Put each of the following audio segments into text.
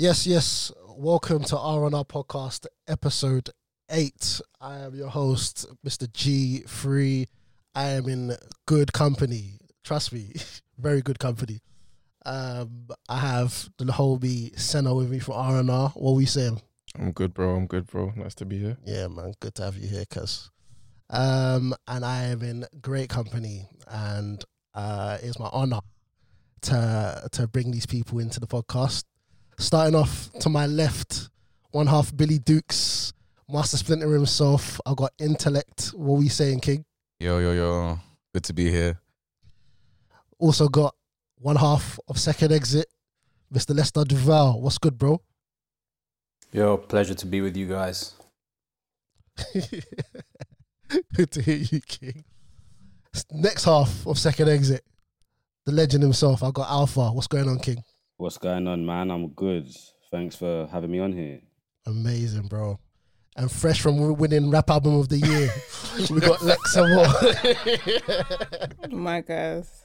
Yes, yes. Welcome to R&R Podcast, episode eight. I am your host, Mr. G3. I am in good company. Trust me, very good company. Um, I have the homie Senna with me from R&R. What we saying? I'm good, bro. I'm good, bro. Nice to be here. Yeah, man. Good to have you here, cuz. Um, and I am in great company, and uh, it's my honor to to bring these people into the podcast. Starting off to my left, one half Billy Dukes, Master Splinter himself. I got intellect. What we saying, King? Yo, yo, yo. Good to be here. Also got one half of Second Exit, Mr. Lester Duval. What's good, bro? Yo, pleasure to be with you guys. Good to hear you, King. Next half of second exit, the legend himself. I got Alpha. What's going on, King? What's going on, man? I'm good. Thanks for having me on here. Amazing, bro. And fresh from winning rap album of the year, we got Lex Oh my guys.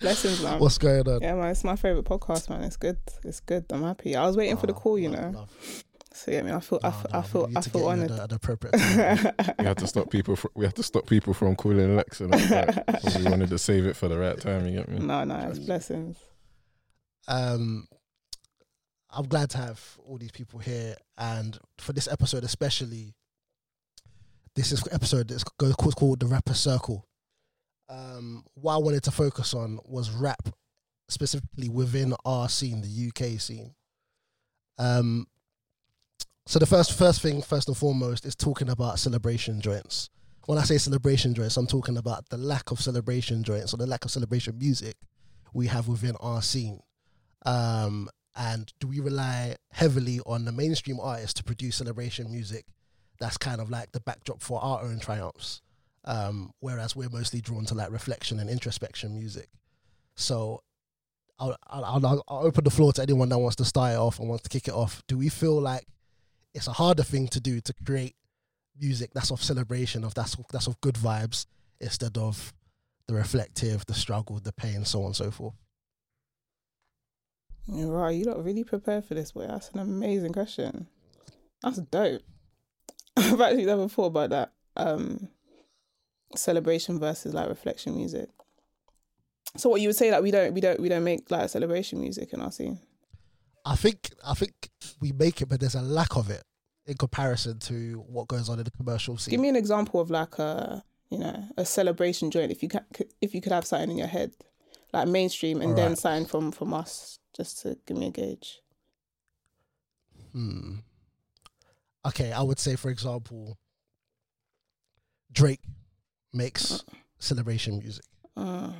Blessings, man. What's going on? Yeah, man, it's my favorite podcast, man. It's good. It's good. I'm happy. I was waiting for the Oh, call, you love, know. love. So yeah, I mean, I feel, I No, feel, no, I feel, I feel honored. At at appropriate time. We had to stop people. Fr- we had to stop people from calling Alexa. Like that. we wanted to save it for the right time. You get me? no, no, it's blessings. Um, I'm glad to have all these people here, and for this episode especially, this is episode that's called the Rapper Circle. Um, what I wanted to focus on was rap, specifically within our scene, the UK scene. Um, so the first first thing, first and foremost, is talking about celebration joints. When I say celebration joints, I'm talking about the lack of celebration joints or the lack of celebration music we have within our scene. Um, and do we rely heavily on the mainstream artists to produce celebration music? That's kind of like the backdrop for our own triumphs. Um, whereas we're mostly drawn to like reflection and introspection music. So I'll, I'll, I'll, I'll open the floor to anyone that wants to start it off and wants to kick it off. Do we feel like it's a harder thing to do to create music that's of celebration, of that's that's of good vibes, instead of the reflective, the struggle, the pain, so on and so forth? You're right. You lot really prepared for this, boy. That's an amazing question. That's dope. I've actually never thought about that. Um, celebration versus like reflection music. So what you would say like we don't we don't we don't make like celebration music in our scene. I think I think we make it, but there's a lack of it in comparison to what goes on in the commercial scene. Give me an example of like a you know a celebration joint if you can if you could have something in your head like mainstream and then something from from us just to give me a gauge. Hmm. Okay, I would say, for example, Drake makes celebration music. Uh,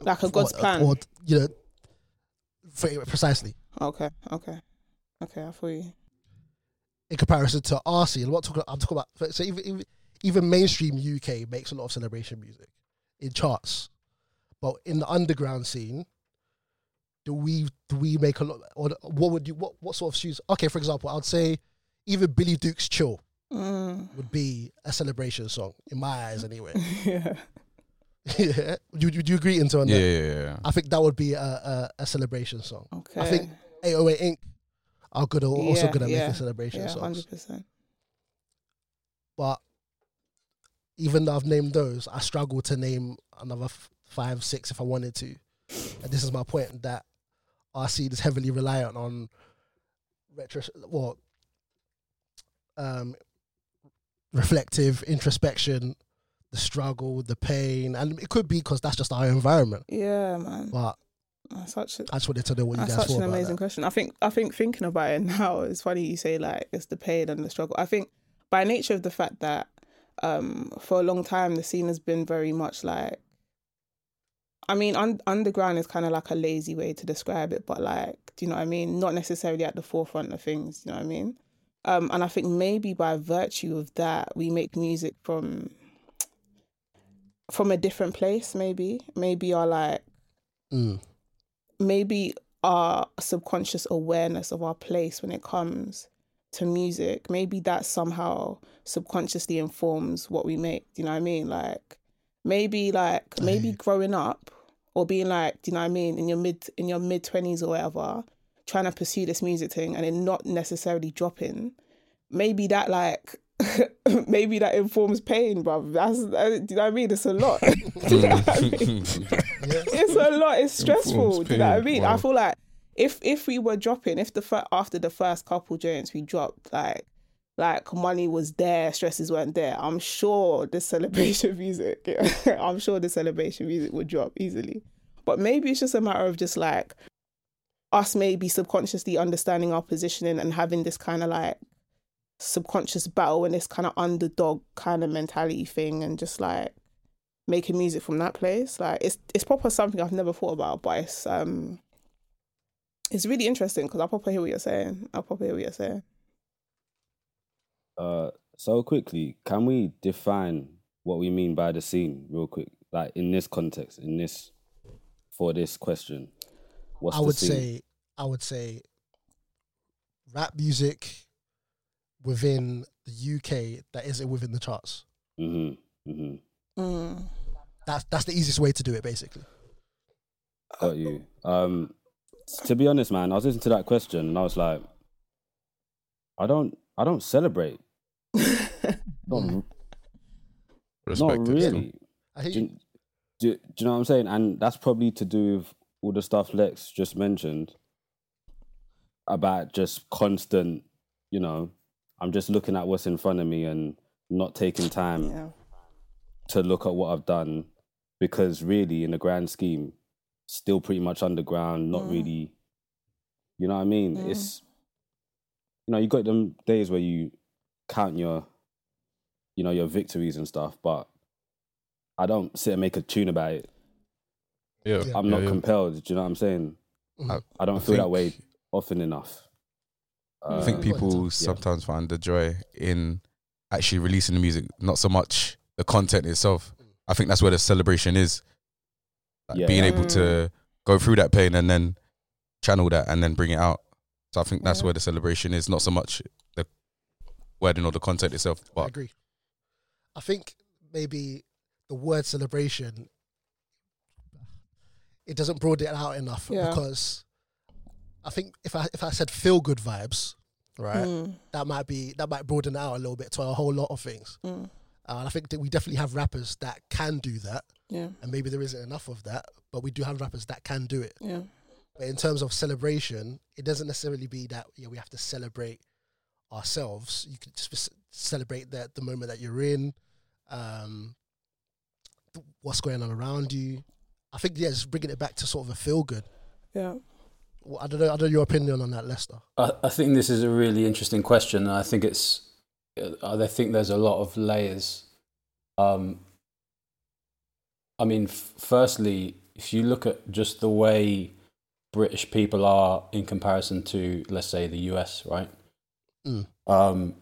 like a God's or, plan. or you know, precisely okay, okay, okay. I feel you. in comparison to scene. I'm not talking. I'm talking about. So even even mainstream UK makes a lot of celebration music in charts, but in the underground scene, do we do we make a lot? Or what would you what what sort of shoes? Okay, for example, I'd say even Billy Duke's "Chill" Mm, would be a celebration song in my eyes, anyway. yeah. yeah, would you, would you agree into on Yeah, that? yeah, yeah. yeah. I think that would be a, a, a celebration song. Okay. I think 808INK are good, also Yeah, good at yeah, making celebration yeah, songs. hundred percent. But even though I've named those, I struggle to name another f- five, six if I wanted to. And this is my point that our scene is heavily reliant on retro, well, um, reflective introspection, the struggle, the pain, and it could be because that's just our environment. Yeah, man. But That's such a I just wanted to know what you guys such thought an amazing that. question. I think I think thinking about it now, it's funny you say like it's the pain and the struggle. I think by nature of the fact that um for a long time the scene has been very much like I mean un- underground is kind of like a lazy way to describe it, but like do you know what I mean? Not necessarily at the forefront of things, you know what I mean? Um and I think maybe by virtue of that we make music from from a different place maybe. Maybe our like Mm. maybe our subconscious awareness of our place when it comes to music, maybe that somehow subconsciously informs what we make. Do you know what I mean? Like maybe like maybe growing up or being like, do you know what I mean, in your mid in your mid twenties or whatever, trying to pursue this music thing and it not necessarily dropping, maybe that like maybe that informs pain, bro. That's that, do you know what I mean? It's a lot. do you know what I mean? It's a lot. It's stressful. Informs Do you know what I mean? wow. I feel like if if we were dropping, if the fir- after the first couple joints we dropped, like like money was there, stresses weren't there. I'm sure the celebration music, yeah, I'm sure the celebration music would drop easily. But maybe it's just a matter of just like us maybe subconsciously understanding our positioning and having this kind of like subconscious battle and this kind of underdog kind of mentality thing and just like making music from that place. Like it's it's proper something I've never thought about, but it's um it's really interesting because I proper hear what you're saying. I proper hear what you're saying. Uh, so quickly, can we define what we mean by the scene, real quick? Like in this context, in this for this question, what's I the would scene? say I would say rap music within the UK that isn't within the charts. Mm-hmm. Mm-hmm. Mm. That's that's the easiest way to do it, basically. Got you. Um, to be honest, man, I was listening to that question and I was like, I don't, I don't celebrate. Not. Respect not really. Do, you. you- do, do you know what I'm saying? And that's probably to do with all the stuff Lex just mentioned about just constant, you know, I'm just looking at what's in front of me and not taking time Yeah. to look at what I've done because really in the grand scheme, still pretty much underground, not Mm. really you know what I mean? Mm. It's you know, you got them days where you count your you know, your victories and stuff, but I don't sit and make a tune about it. Yeah, Yeah. I'm yeah, not yeah. compelled, do you know what I'm saying? Mhm. I don't I feel that way often enough. I Uh, think Yeah. people sometimes find the joy in actually releasing the music, not so much the content itself. I think that's where the celebration is. Like Yeah. being able to go through that pain and then channel that and then bring it out. So I think that's Yeah. where the celebration is, not so much the wedding or the content itself. But I agree. I think maybe the word celebration it doesn't broaden it out enough Yeah. because I think if I if I said feel good vibes, right, Mm, that might be that might broaden out a little bit to a whole lot of things. mm, Uh, and I think that we definitely have rappers that can do that, yeah. and maybe there isn't enough of that, but we do have rappers that can do it. Yeah. But in terms of celebration, it doesn't necessarily be that yeah we have to celebrate ourselves. You could just celebrate the the moment that you're in, um, th- what's going on around you. I think yeah, just bringing it back to sort of a feel good. Yeah. Well, I don't know. I don't know your opinion on that, Lester. I, I think this is a really interesting question, and I think it's. uh, I think there's a lot of layers. Um, I mean, f- firstly, if you look at just the way British people are in comparison to, let's say, the US, right? Mm. Um,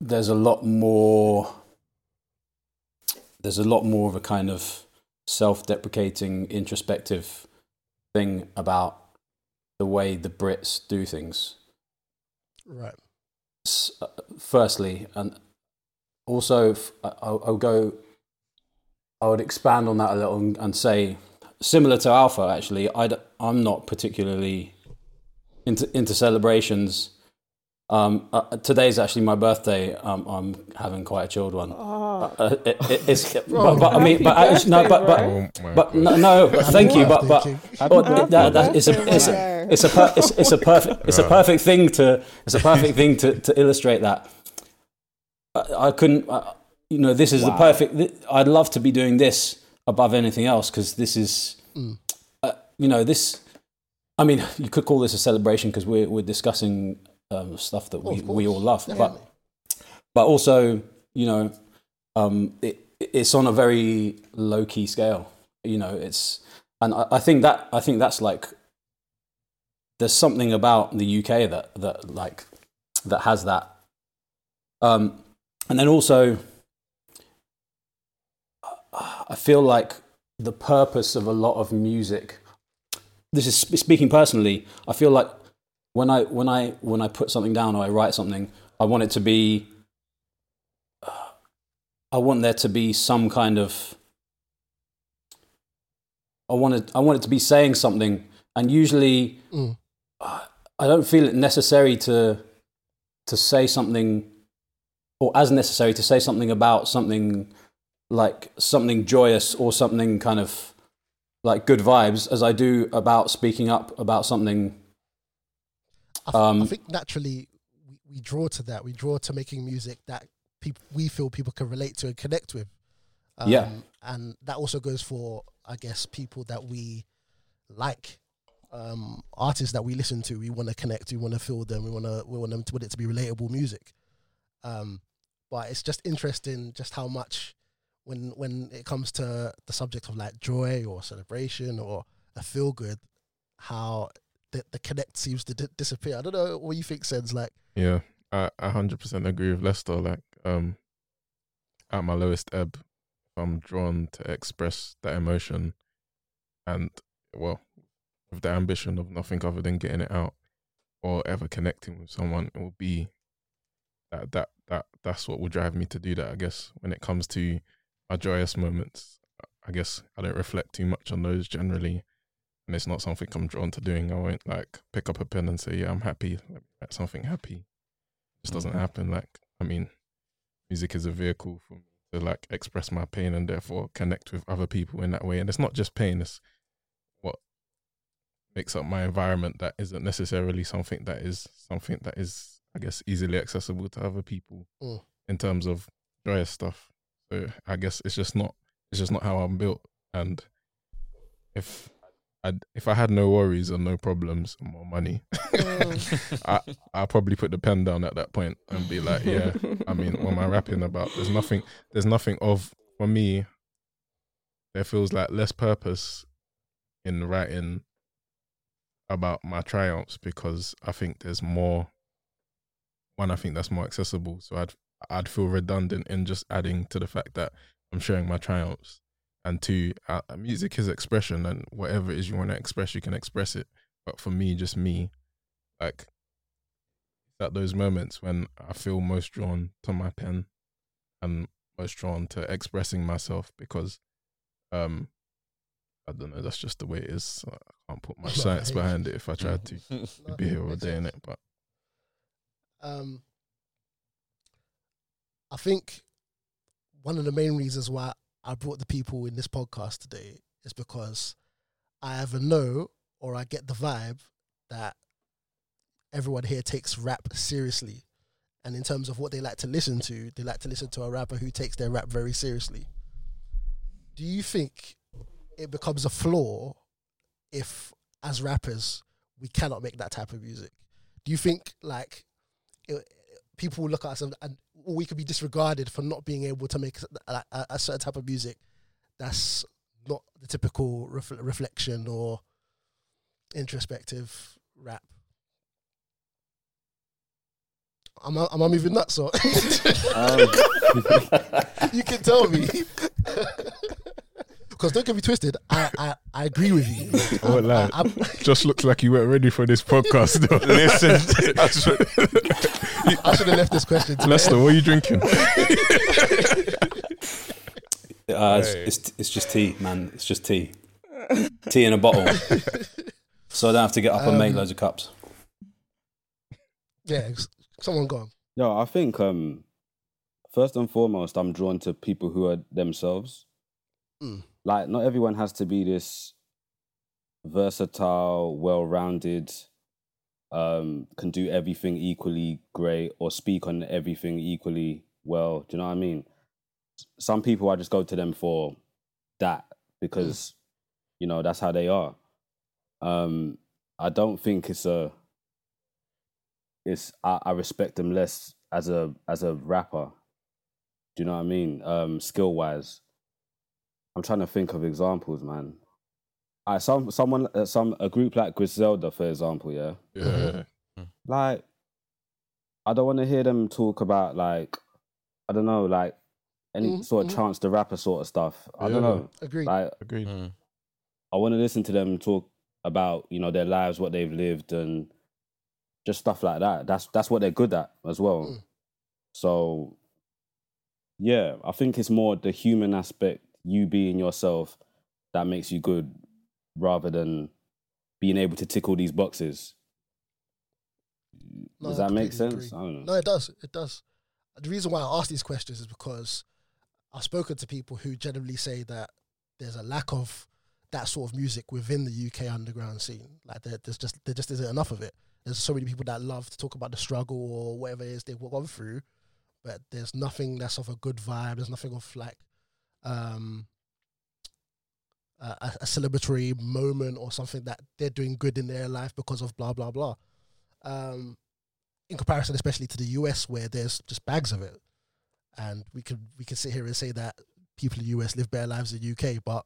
there's a lot more. There's a lot more of a kind of self-deprecating, introspective thing about the way the Brits do things. Right. S- uh, Firstly, and also, f- I- I'll, I'll go. I would expand on that a little and, and say, similar to Alpha, actually, I am not particularly into into celebrations. Um, uh, today's actually my birthday. Um, I'm having quite a chilled one. Oh, Uh, it, it, it's, Bro, but, but I mean, but happy actually, no, but but birthday, Oh but no, no thank you, but but Thinking. oh, Happy that, that, it's a it's a, it's a per, it's, it's a perfect it's a perfect thing to it's a perfect thing to, to illustrate that. I, I couldn't, uh, you know, this is the perfect. thi- I'd love to be doing this above anything else because this is, Mm. uh, you know, this. I mean, you could call this a celebration because we're we're discussing um, stuff that we, Of we all love, definitely. but but also, you know, um, it, it's on a very low key scale. You know, it's and I, I think that I think that's like there's something about the UK that that like that has that. Um, and then also, I feel like the purpose of a lot of music. This is speaking personally. I feel like when I when I when I put something down or I write something, I want it to be. I want there to be some kind of I wanted I want it to be saying something, and usually Mm. uh, I don't feel it necessary to to say something, or as necessary to say something about something like something joyous or something kind of like good vibes as I do about speaking up about something. I, th- I Um, think naturally we, we draw to that. We draw to making music that people we feel people can relate to and connect with. Um, Yeah. and that also goes for I guess people that we like, um, artists that we listen to. We want to connect. We want to feel them. We want to we want them to want it to be relatable music. Um, but it's just interesting just how much when when it comes to the subject of like joy or celebration or a feel good, how the, the connect seems to di- disappear. I don't know what you think, Sense. Like, Yeah, I I hundred percent agree with Lester. Like, um, at my lowest ebb, I'm drawn to express that emotion, and well, with the ambition of nothing other than getting it out, or ever connecting with someone, it will be that that that that's what will drive me to do that. I guess when it comes to my joyous moments, I guess I don't reflect too much on those generally. And it's not something I'm drawn to doing. I won't like pick up a pen and say, "Yeah, I'm happy." Write something happy just doesn't Mhm. happen. Like, I mean, music is a vehicle for me to like express my pain and therefore connect with other people in that way. And it's not just pain; it's what makes up my environment that isn't necessarily something that is something that is, I guess, easily accessible to other people Mm. in terms of joyous stuff. So I guess it's just not it's just not how I'm built. And if I if I had no worries and no problems and more money, mm. I I'll probably put the pen down at that point and be like, yeah. I mean, what am I rapping about? There's nothing. There's nothing of for me. There feels like less purpose in writing about my triumphs because I think there's more. One, I think that's more accessible, so I'd I'd feel redundant in just adding to the fact that I'm sharing my triumphs. And two, uh, music is expression, and whatever it is you want to express, you can express it. But for me, just me, like at those moments when I feel most drawn to my pen and most drawn to expressing myself because um I don't know, that's just the way it is. I can't put much science behind it if I tried to. We'd be here all day in it. But Um, I think one of the main reasons why I brought the people in this podcast today is because I either know or I get the vibe that everyone here takes rap seriously. And in terms of what they like to listen to, they like to listen to a rapper who takes their rap very seriously. Do you think it becomes a flaw if, as rappers, we cannot make that type of music? Do you think, like, it, people look at us and, and we could be disregarded for not being able to make a, a, a certain type of music that's not the typical ref, reflection or introspective rap. Am I, am I moving nuts or Um, you can tell me? Because don't get me twisted, I, I, I agree with you. I won't. I, I'm- just looks like you weren't ready for this podcast. Though. Listen, I should have left this question to Lester, what are you drinking? Uh, it's, it's it's just tea, man. It's just tea. tea in a bottle. so I don't have to get up and make Um, loads of cups. yeah, s- someone gone. Yo, I think um, first and foremost, I'm drawn to people who are themselves. Mm. Like, not everyone has to be this versatile, well-rounded, um, can do everything equally great or speak on everything equally well. Do you know what I mean? Some people, I just go to them for that because, you know, that's how they are. Um, I don't think it's a it's I, I respect them less as a as a rapper. Do you know what I mean? Um, skill wise, I'm trying to think of examples, man. I some someone uh, some a group like Griselda, for example, yeah. Yeah. Like, I don't want to hear them talk about like, I don't know, like any Mhm, sort of mhm. Chance the Rapper sort of stuff. I don't know. Agreed. Like, Agreed. Mm. I want to listen to them talk about you know their lives, what they've lived, and just stuff like that. That's that's what they're good at as well. Mm. So, yeah, I think it's more the human aspect, you being yourself, that makes you good rather than being able to tick all these boxes. No, Does that make sense? agree. I don't know. No, it does. It does. The reason why I ask these questions is because I've spoken to people who generally say that there's a lack of that sort of music within the UK underground scene. Like there, there's just there just isn't enough of it. There's so many people that love to talk about the struggle or whatever it is they've gone through, but there's nothing that's of a good vibe. There's nothing of like um, a, a a celebratory moment or something that they're doing good in their life because of blah blah blah. Um, in comparison, especially to the US, where there's just bags of it, and we could we can sit here and say that people in the US live better lives than UK, but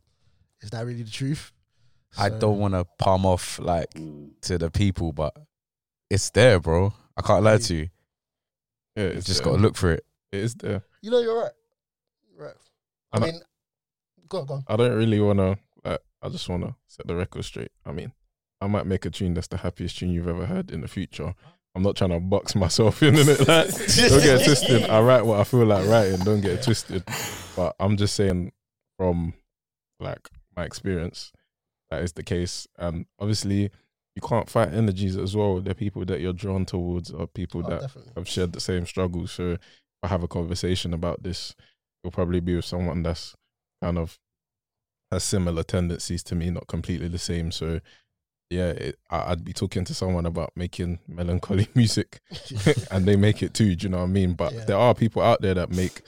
is that really the truth? I don't want to palm off like to the people, but it's there, bro. I can't lie to you. Yeah, You it's just got to look for it. It is there. You know, you're right. Right. I And I- mean, go on, go on. I don't really want to. Like, I just want to set the record straight. I mean, I might make a tune that's the happiest tune you've ever heard in the future. I'm not trying to box myself in, in it. Like, don't get it twisted. I write what I feel like writing. Don't get it twisted. But I'm just saying, from like my experience, that is the case. And obviously, you can't fight energies as well. They're people that you're drawn towards, or people Oh, that definitely. have shared the same struggles. So if I have a conversation about this, it'll probably be with someone that's kind of has similar tendencies to me, not completely the same. So yeah, it, I, I'd be talking to someone about making melancholy music, and they make it too. Do you know what I mean? But Yeah. there are people out there that make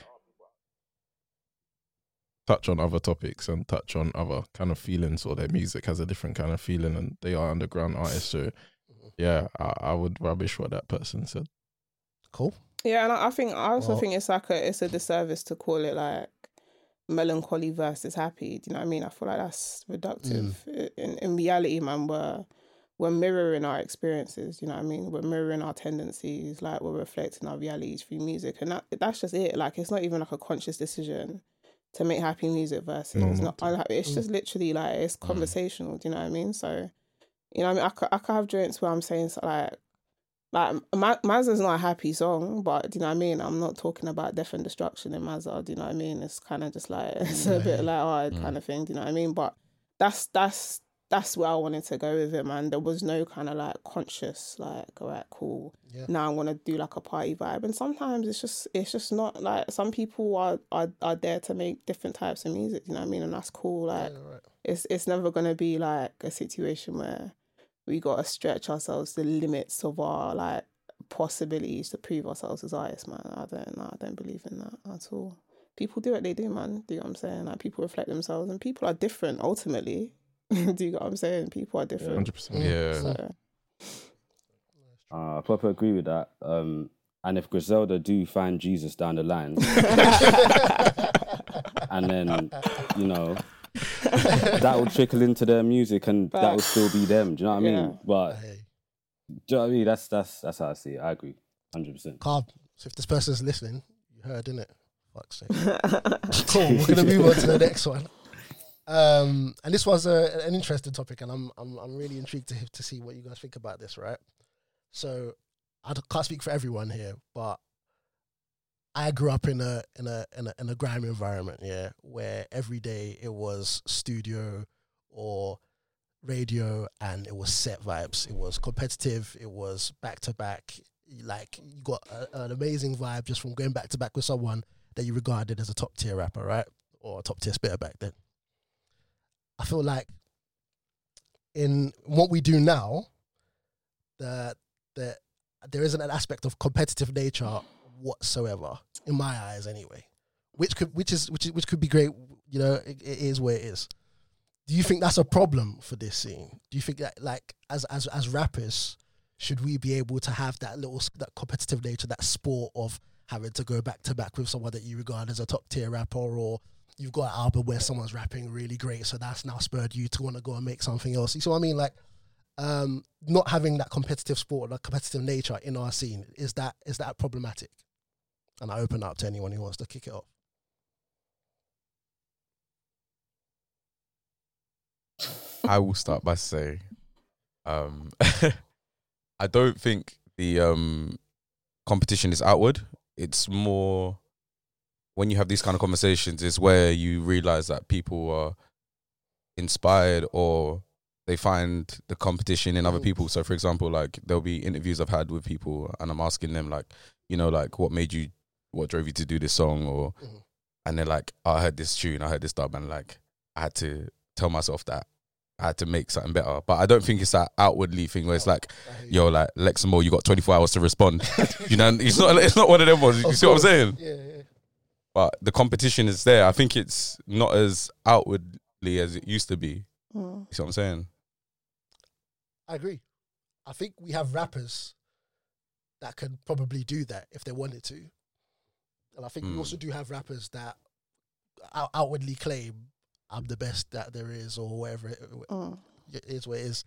touch on other topics and touch on other kind of feelings, or their music has a different kind of feeling, and they are underground artists. So mm-hmm. yeah, I, I would rubbish what that person said. Cool. Yeah, and I I think I also Well- think it's like a it's a disservice to call it like melancholy versus happy. Do you know what I mean? I feel like that's reductive. Mm. I- In in reality, man, we're we're mirroring our experiences. You know what I mean? We're mirroring our tendencies. Like we're reflecting our realities through music, and that that's just it. Like it's not even like a conscious decision to make happy music versus No, not not unhappy. It's just literally like it's mm. conversational. Do you know what I mean? So, you know, what I mean, I could, I could have joints where I'm saying like like Ma- Mazza's not a happy song, but do you know what I mean? I'm not talking about death and destruction in Mazza. Do you know what I mean? It's kind of just like it's a bit like hard Mm. kind of thing. Do you know what I mean? But that's that's that's where I wanted to go with it, man. There was no kind of like conscious like, all right, cool. Yeah. Now I'm gonna do like a party vibe, and sometimes it's just it's just not like some people are are are there to make different types of music. You know what I mean? And that's cool. Like Yeah, right. it's it's never gonna be like a situation where we gotta stretch ourselves to the limits of our like possibilities to prove ourselves as artists, man. I don't know, I don't believe in that at all. People do what they do, man. Do you know what I'm saying? Like people reflect themselves and people are different ultimately. do you get what I'm saying? People are different. Hundred percent. Yeah. So, Uh, I proper agree with that. Um, and if Griselda do find Jesus down the line, and then you know that will trickle into their music, and that will still be them. Do you know what I mean? Yeah. But do you know what I mean? That's that's that's how I see it. I agree, hundred percent. Carl, so if this person's listening, you heard, innit? Fuck's sake. cool. We're gonna move on to the next one. Um, and this was a, an interesting topic, and I'm I'm I'm really intrigued to to see what you guys think about this. Right. So I d- can't speak for everyone here, but I grew up in a in a in a in a grime environment, yeah, where every day it was studio or radio, and it was set vibes. It was competitive. It was back to back. Like you got a, an amazing vibe just from going back to back with someone that you regarded as a top tier rapper, right, or a top tier spitter back then. I feel like in what we do now, that that there isn't an aspect of competitive nature whatsoever in my eyes, anyway. Which could which is which is, which could be great. You know, it, it is where it is. Do you think that's a problem for this scene? Do you think that like as as as rappers, should we be able to have that little that competitive nature, that sport of having to go back to back with someone that you regard as a top tier rapper, or you've got an album where someone's rapping really great, so that's now spurred you to want to go and make something else. You see what I mean? Like, um, not having that competitive sport, that competitive nature in our scene is that is that problematic? And I open up to anyone who wants to kick it off. I will start by saying, um, I don't think the um, competition is outward. It's more when you have these kind of conversations, is where you realize that people are inspired or they find the competition in other people. So, for example, like there'll be interviews I've had with people, and I'm asking them like, you know, like what made you, what drove you to do this song, or, Mhm. and they're like, oh, I heard this tune, I heard this dub, and like I had to tell myself that I had to make something better. But I don't think it's that outwardly thing where it's like, I hear you. yo, like Lex Amor, you got 24 hours to respond. you know, it's not, it's not one of them ones. You Of see what I'm saying? Yeah, yeah. But the competition is there. I think it's not as outwardly as it used to be. Mm. You see what I'm saying? I agree. I think we have rappers that can probably do that if they wanted to. And I think we Mm. also do have rappers that out- outwardly claim I'm the best that there is or whatever it Mm. it is what it is.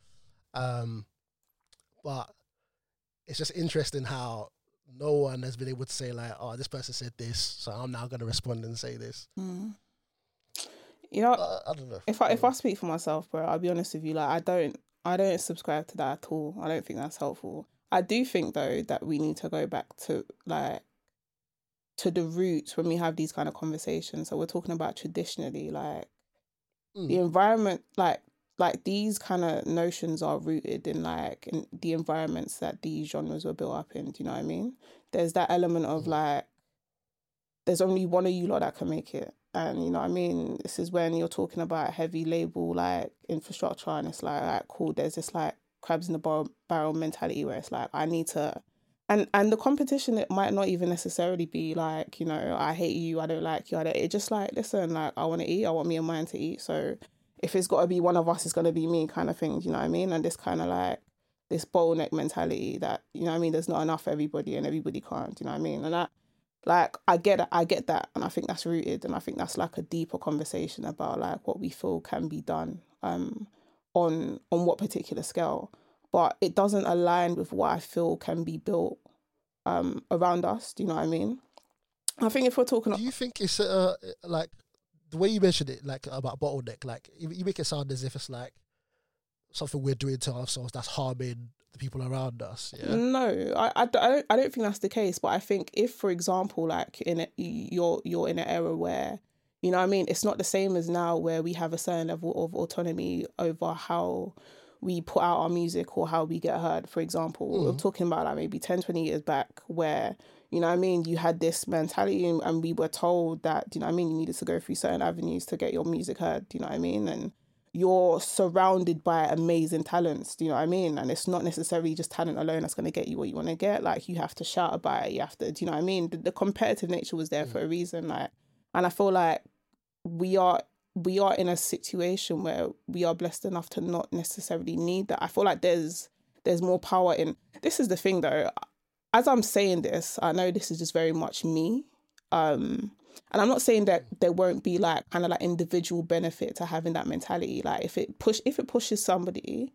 Um, but it's just interesting how no one has been able to say like, oh, this person said this, so I'm now going to respond and say this. Mm. You know, Uh, I don't know. if I if I speak for myself, bro, I'll be honest with you. Like I don't I don't subscribe to that at all. I don't think that's helpful. I do think though that we need to go back to like to the roots when we have these kind of conversations. So we're talking about traditionally, like Mm. the environment, like like these kind of notions are rooted in like in the environments that these genres were built up in. Do you know what I mean? There's that element of Mhm. like there's only one of you lot that can make it. And you know what I mean? This is when you're talking about heavy label like infrastructure and it's like, like cool, there's this like crabs in the barrel, barrel mentality where it's like I need to and and the competition it might not even necessarily be like, you know, I hate you, I don't like you, I don't it just like, listen, like I wanna eat, I want me and mine to eat. So if it's gotta be one of us, it's gonna be me kind of thing, you know what I mean? And this kind of like this bottleneck mentality that, you know what I mean, there's not enough for everybody and everybody can't, you know what I mean? And that like I get it, I get that, and I think that's rooted, and I think that's like a deeper conversation about like what we feel can be done, um, on on what particular scale, but it doesn't align with what I feel can be built, um, around us. Do you know what I mean? I think if we're talking, Do you think it's uh, like the way you mentioned it, like about bottleneck? Like you, you make it sound as if it's like something we're doing to ourselves that's harming the people around us. Yeah. No, I, I, I don't I don't think that's the case. But I think if, for example, like in a, you're you're in an era where you know what I mean, it's not the same as now where we have a certain level of autonomy over how we put out our music or how we get heard. For example, we're Mhm. talking about like maybe 10, 20 years back where you know what I mean, you had this mentality and, and we were told that, you know what I mean, you needed to go through certain avenues to get your music heard, you know what I mean? And you're surrounded by amazing talents. Do you know what I mean? And it's not necessarily just talent alone that's going to get you what you want to get. Like you have to shout about it. You have to. Do you know what I mean? The, the competitive nature was there for a reason. Like, and I feel like we are we are in a situation where we are blessed enough to not necessarily need that. I feel like there's there's more power in. This is the thing though. As I'm saying this, I know this is just very much me. Um, and I'm not saying that there won't be like kind of like individual benefit to having that mentality. Like if it push if it pushes somebody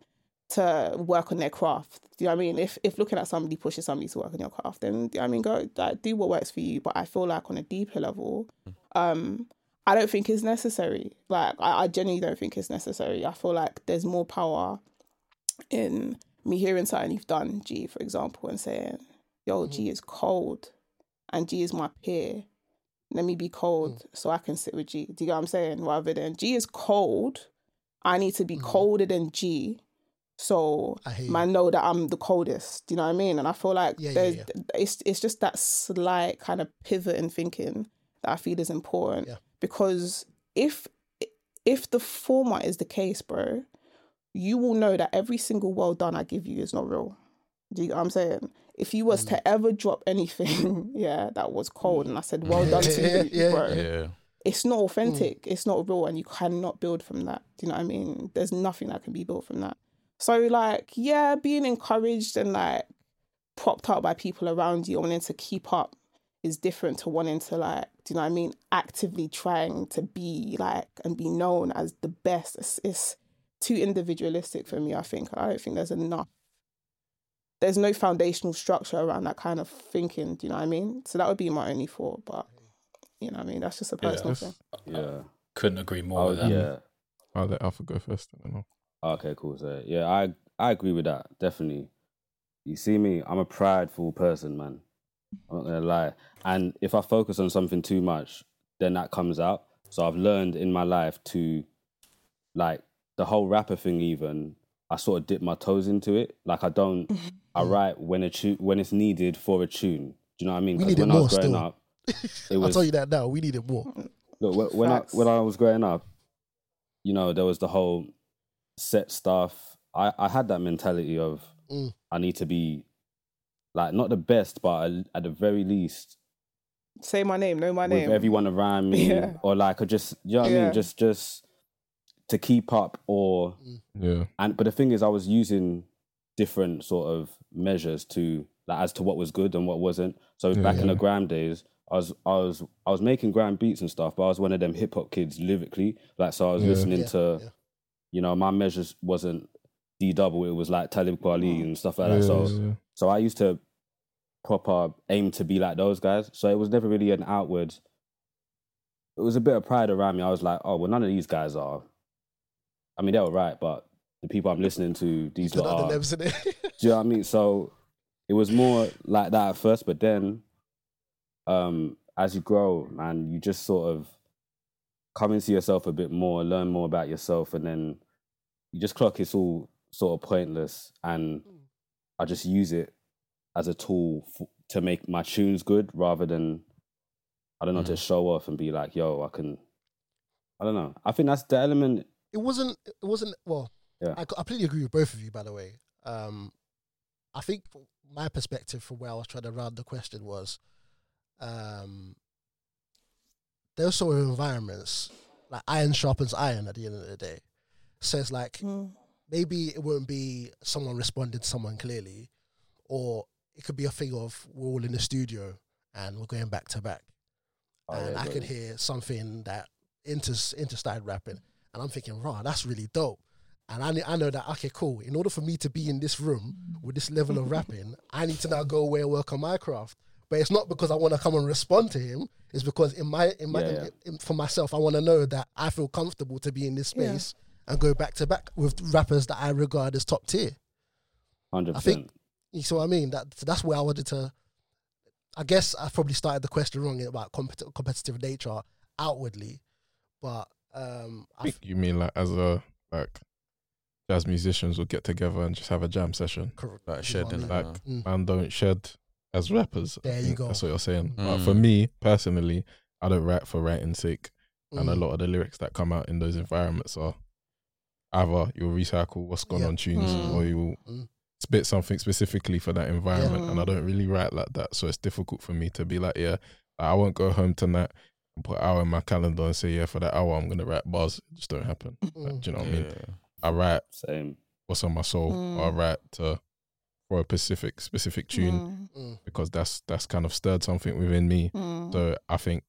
to work on their craft, do you know what I mean? If if looking at somebody pushes somebody to work on your craft, then you know I mean go like, do what works for you. But I feel like on a deeper level, um, I don't think it's necessary. Like I, I genuinely don't think it's necessary. I feel like there's more power in me hearing something you've done, G, for example, and saying, Yo, G mm-hmm. is cold and G is my peer let me be cold mm. so I can sit with G. Do you get what I'm saying? Rather than G is cold, I need to be mm-hmm. colder than G. So I man know that I'm the coldest. Do you know what I mean? And I feel like Yeah, yeah, there's yeah. it's it's just that slight kind of pivot in thinking that I feel is important. Because if if the former is the case, bro, you will know that every single well done I give you is not real. Do you know what I'm saying? If you was Mm. to ever drop anything, yeah, that was cold, and I said, "Well done to you, yeah. bro," Yeah. it's not authentic. It's not real, and you cannot build from that. Do you know what I mean? There's nothing that can be built from that. So, like, yeah, being encouraged and like propped up by people around you, wanting to keep up, is different to wanting to like, do you know what I mean? Actively trying to be like and be known as the best. It's, it's too individualistic for me. I think I don't think there's enough. There's no foundational structure around that kind of thinking. Do you know what I mean? So that would be my only thought. But you know what I mean? That's just a personal Yes. thing. Yeah. Couldn't agree more Oh, with that. yeah. I'll let Alpha go first. I don't know. Oh, okay, cool. So yeah, I I agree with that. Definitely. You see me, I'm a prideful person, man. I'm not gonna lie. And if I focus on something too much, then that comes out. So I've learned in my life to like the whole rapper thing even, I sort of dip my toes into it. Like I don't, I write when a tune when it's needed for a tune. Do you know what I mean? We 'Cause need it when I was more growing still. up, it I'll tell you that now. We need it more. look when, when I when I was growing up, you know, there was the whole set stuff. I I had that mentality of Mm. I need to be like not the best, but at the very least Say my name, know my with name. everyone around me, Yeah. or like, or just you know what I mean, just just to keep up, or mm. Yeah. and but the thing is, I was using different sort of measures to like as to what was good and what wasn't. So Yeah, back in the grime days, I was I was I was making grime beats and stuff, but I was one of them hip hop kids lyrically. Like so, I was Yeah. listening Yeah, to, yeah. you know, my measures wasn't D double. It was like Talib Kweli and stuff like yeah, that. So yeah. so I used to proper aim to be like those guys. So it was never really an outward. It was a bit of pride around me. I was like, oh well, none of these guys are. I mean, they were right, but the people I'm listening to, these are. it. Do you know what I mean? So it was more like that at first, but then, um, as you grow, man, you just sort of come into yourself a bit more, learn more about yourself, and then you just clock it's all sort of pointless, and I just use it as a tool f- to make my tunes good rather than I don't know to show off and be like, yo, I can. I don't know. I think that's the element. it wasn't it wasn't well Yeah. I, I completely agree with both of you by the way um i think my perspective from where i was trying to round the question was um those sort of environments like iron sharpens iron at the end of the day so it's like Mm. maybe it won't be someone responding to someone clearly or it could be a thing of we're all in the studio and we're going back to back Oh, and yeah, I got could hear something that inter inter started rapping, and I'm thinking, "Raw, that's really dope." And I I know that okay, cool. In order for me to be in this room with this level of rapping, I need to now go away and work on my craft. But it's not because I want to come and respond to him. It's because in my in my Yeah, in- yeah. in- for myself, I want to know that I feel comfortable to be in this Yeah. space and go back to back with rappers that I regard as top tier. Hundred I think- percent. You see what I mean? That that's where I wanted to. I guess I probably started the question wrong about compet- competitive nature outwardly, but um, I I think you mean like as a like jazz musicians will get together and just have a jam session. correct. Like is what I mean. Like, Mm. Man, don't shed as rappers. There you go. That's what you're saying. But Mm. for me personally, I don't write for writing's sake, and a Mm. lot of the lyrics that come out in those environments are either you'll recycle what's gone Yeah. on tunes, Mm. or you'll Mm. Spit something specifically for that environment. Yeah. And I don't really write like that, so it's difficult for me to be like, yeah, I won't go home tonight and put an hour in my calendar and say, yeah, for that hour I'm gonna write bars. It just don't happen. Like, Mm. do you know what I mean? I write Same. what's on my soul, or I Mm. write to for a specific specific tune Mm. Mm. because that's that's kind of stirred something within me. Mm. So I think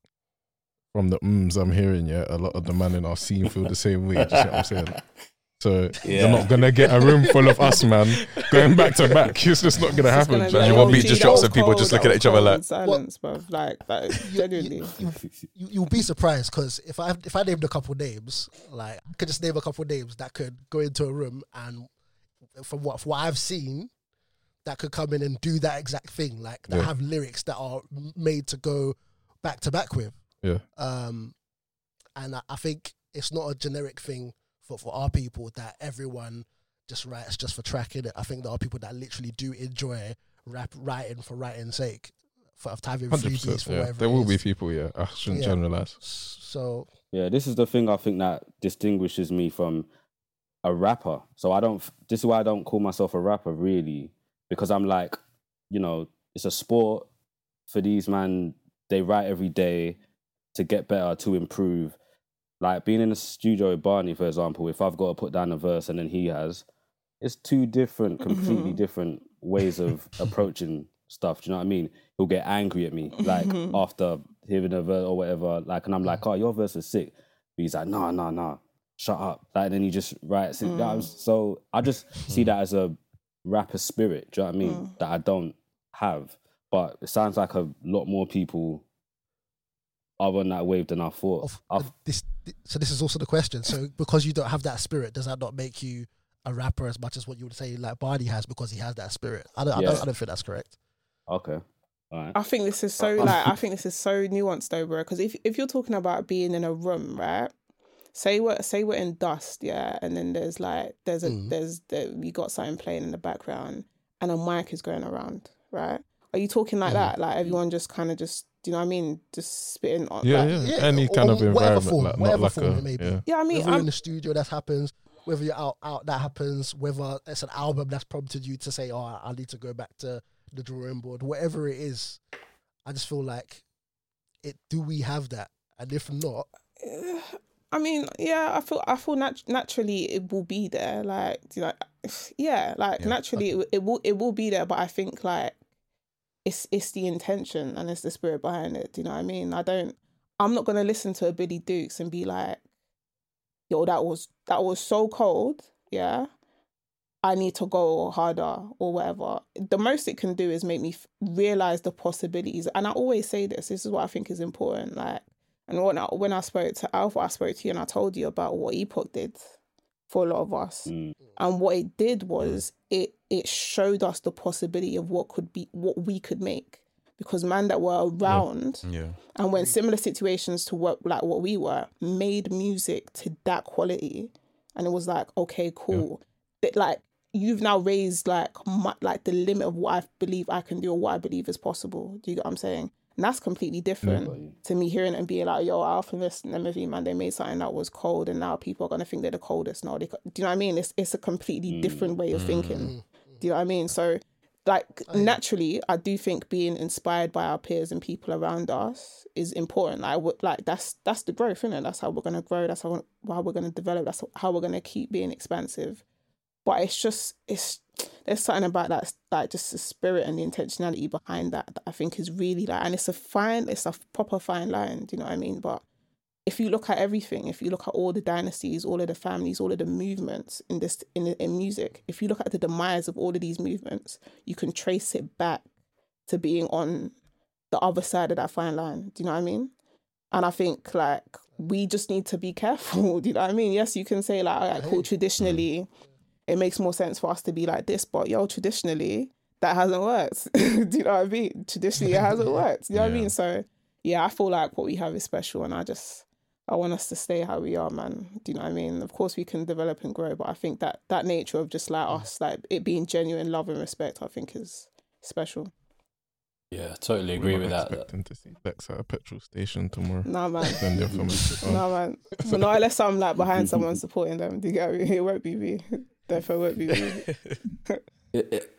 from the ums I'm hearing, yeah, a lot of the man in our scene feel the same way. Do you see what I'm saying? So Yeah. you're not gonna get a room full of us, man, going back to back. It's just not gonna It's happen. gonna do be you you know want beat just That drops and people just cold, looking at each other like- silence, bruv. Like that, genuinely. you, you, you'll be surprised because if I if I named a couple names, like I could just name a couple names that could go into a room and from what from what I've seen, that could come in and do that exact thing, like that Yeah. have lyrics that are made to go back to back with. Yeah. Um, and I, I think it's not a generic thing for for our people that everyone just writes just for tracking it. I think there are people that literally do enjoy rap writing for writing's sake, for having Hundred freebies percent. for Yeah. whatever. There it will be people. Yeah, I shouldn't Yeah. generalize. So Yeah, this is the thing I think that distinguishes me from a rapper. So I don't. This is why I don't call myself a rapper really, because I'm like, you know, it's a sport for these man. They write every day to get better, to improve. Like being in the studio with Barney, for example, if I've got to put down a verse and then he has, it's two different, completely Mhm. different ways of approaching stuff. Do you know what I mean? He'll get angry at me, like Mhm. after hearing a verse or whatever. Like, and I'm like, oh, your verse is sick. But he's like, no, no, no, shut up. Like, then he just writes it down. Mm. So I just see that as a rapper spirit. Do you know what I mean? Mm. That I don't have. But it sounds like a lot more people are on that wave than I thought. of I uh, this so this is also the question so because you don't have that spirit does that not make you a rapper as much as what you would say like Barney has because he has that spirit I don't, I, don't I don't think that's correct okay. All right. I think this is so like I think this is so nuanced though, bro. Because if if you're talking about being in a room, right, say we're say we're in dust, yeah, and then there's like there's a Mm. there's there, we got something playing in the background, and a mic is going around, right? Are you talking like Mhm. that? Like everyone just kind of just, do you know what I mean? Just spitting on. Yeah, like, yeah, Yeah, Any or kind of whatever environment, form, like, not whatever like form a it may be. yeah. Yeah, I mean, whether you're in the studio, that happens. Whether you're out, out, that happens. Whether it's an album that's prompted you to say, "Oh, I need to go back to the drawing board." Whatever it is, I just feel like it. Do we have that? And if not, I mean, yeah, I feel I feel nat- naturally it will be there. Like, you know, yeah, like Yeah, naturally it, it will it will be there. But I think like it's it's the intention and it's the spirit behind it. Do you know what I mean? I don't. I'm not gonna listen to a Billy Dukes and be like, "Yo, that was that was so cold." Yeah, I need to go harder or whatever. The most it can do is make me f- realize the possibilities. And I always say this. This is what I think is important. Like. And when I, when I spoke to Alpha, I spoke to you and I told you about what Epoch did for a lot of us. Mm. And what it did was it it showed us the possibility of what could be what we could make. Because man that were around Yeah. and when similar situations to what like what we were made music to that quality, and it was like okay, cool. That like you've now raised like my, like the limit of what I believe I can do or what I believe is possible. Do you get what I'm saying? And that's completely different to me hearing it and being like, yo, Alphabet and MV, man, they made something that was cold and now people are going to think they're the coldest. No, they, do you know what I mean? It's, it's a completely mm. different way of thinking. Mm. Do you know what I mean? So, like, oh, naturally, I do think being inspired by our peers and people around us is important. Like, like that's that's the growth, isn't it? That's how we're going to grow. That's how, how we're going to develop. That's how we're going to keep being expansive. But it's just, it's, there's something about that, like just the spirit and the intentionality behind that that I think is really like, and it's a fine, it's a proper fine line. Do you know what I mean? But if you look at everything, if you look at all the dynasties, all of the families, all of the movements in this in in music, if you look at the demise of all of these movements, you can trace it back to being on the other side of that fine line. Do you know what I mean? And I think like we just need to be careful. Do you know what I mean? Yes, you can say like, oh, all right, cool. Traditionally, it makes more sense for us to be like this, but yo, traditionally that hasn't worked. Do you know what I mean? Traditionally, it hasn't worked. Do you know what I mean? So yeah, I feel like what we have is special, and I just I want us to stay how we are, man. Do you know what I mean? Of course, we can develop and grow, but I think that that nature of just like us, like it being genuine love and respect, I think is special. Yeah, totally agree We're with not that. Expecting to see Lex at a petrol station tomorrow. Nah, man. Send the information. on. No, man. But not unless I'm like behind someone supporting them. Do you get me? It won't be me. Definitely won't be me. It- it-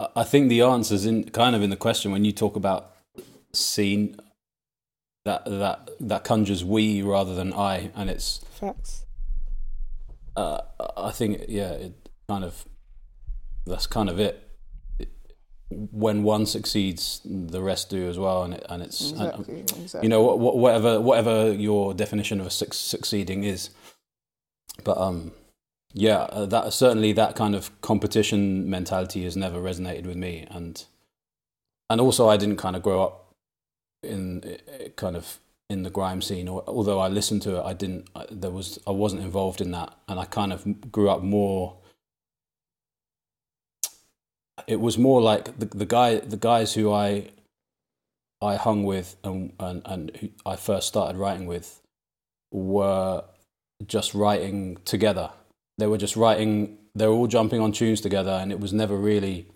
I- I think the answer's in kind of in the question when you talk about scene that that that conjures we rather than I, and it's Facts. uh, I think yeah, it kind of that's kind of it. It- When one succeeds, the rest do as well, and it, and it's and- Exactly. exactly. you know wh- wh- whatever whatever your definition of a suc succeeding is but um yeah uh, that certainly that kind of competition mentality has never resonated with me and and also I didn't kind of grow up in uh, kind of in the grime scene or although I listened to it I didn't there was I wasn't involved in that and I kind of grew up more it was more like the the guy the guys who I I hung with and and and who I first started writing with were just writing together. They were just writing. They were all jumping on tunes together, and it was never really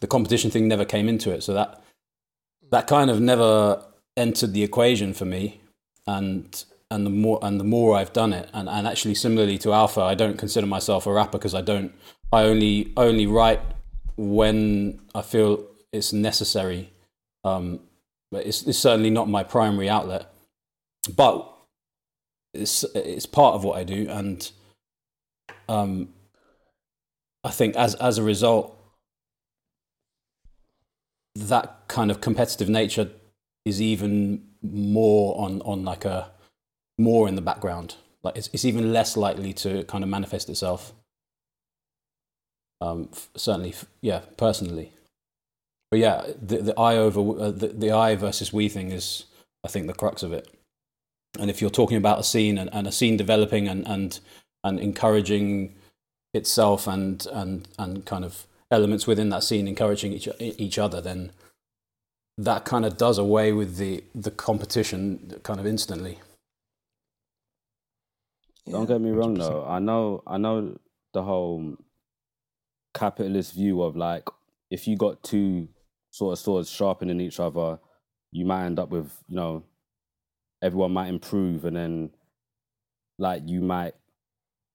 the competition thing. Never came into it, so that that kind of never entered the equation for me. And and the more and the more I've done it, and, and actually similarly to Alpha, I don't consider myself a rapper because I don't. I only only write when I feel it's necessary. Um, but it's, it's certainly not my primary outlet. But it's it's part of what I do, and um, I think as as a result, that kind of competitive nature is even more on on like a more in the background. Like it's it's even less likely to kind of manifest itself. Um, f- certainly, f- yeah, personally. But yeah, the the I over uh, the the I versus we thing is, I think, the crux of it. And if you're talking about a scene and, and a scene developing and, and and encouraging itself and and and kind of elements within that scene encouraging each each other, then that kind of does away with the the competition kind of instantly. Don't get me wrong 100%. though. I know I know the whole capitalist view of like if you got two sort of swords sharpening each other, you might end up with, you know, everyone might improve and then like you might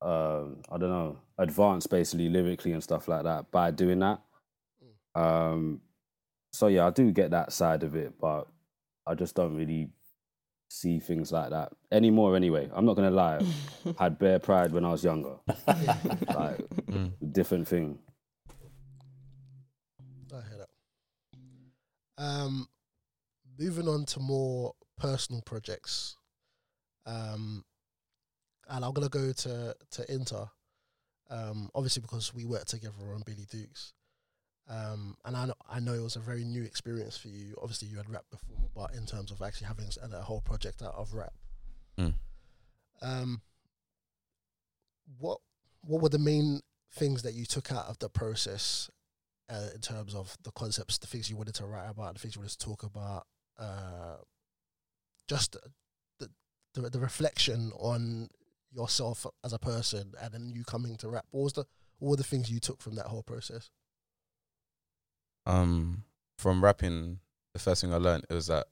um I don't know, advance basically lyrically and stuff like that by doing that. Um so yeah, I do get that side of it, but I just don't really see things like that anymore anyway. I'm not gonna lie. I had bare pride when I was younger. like Mm. different thing. I hear that. Um, moving on to more personal projects. Um, and I'm gonna go to to Inter. Um, obviously because we worked together on Billy Dukes. Um, and I know, I know it was a very new experience for you. Obviously, you had rap before, but in terms of actually having a whole project out of rap, Mm. um, what what were the main things that you took out of the process uh, in terms of the concepts, the things you wanted to write about, the things you wanted to talk about, uh, just the, the the reflection on yourself as a person, and then you coming to rap. What was the what were the things you took from that whole process? um from rapping the first thing i learned was that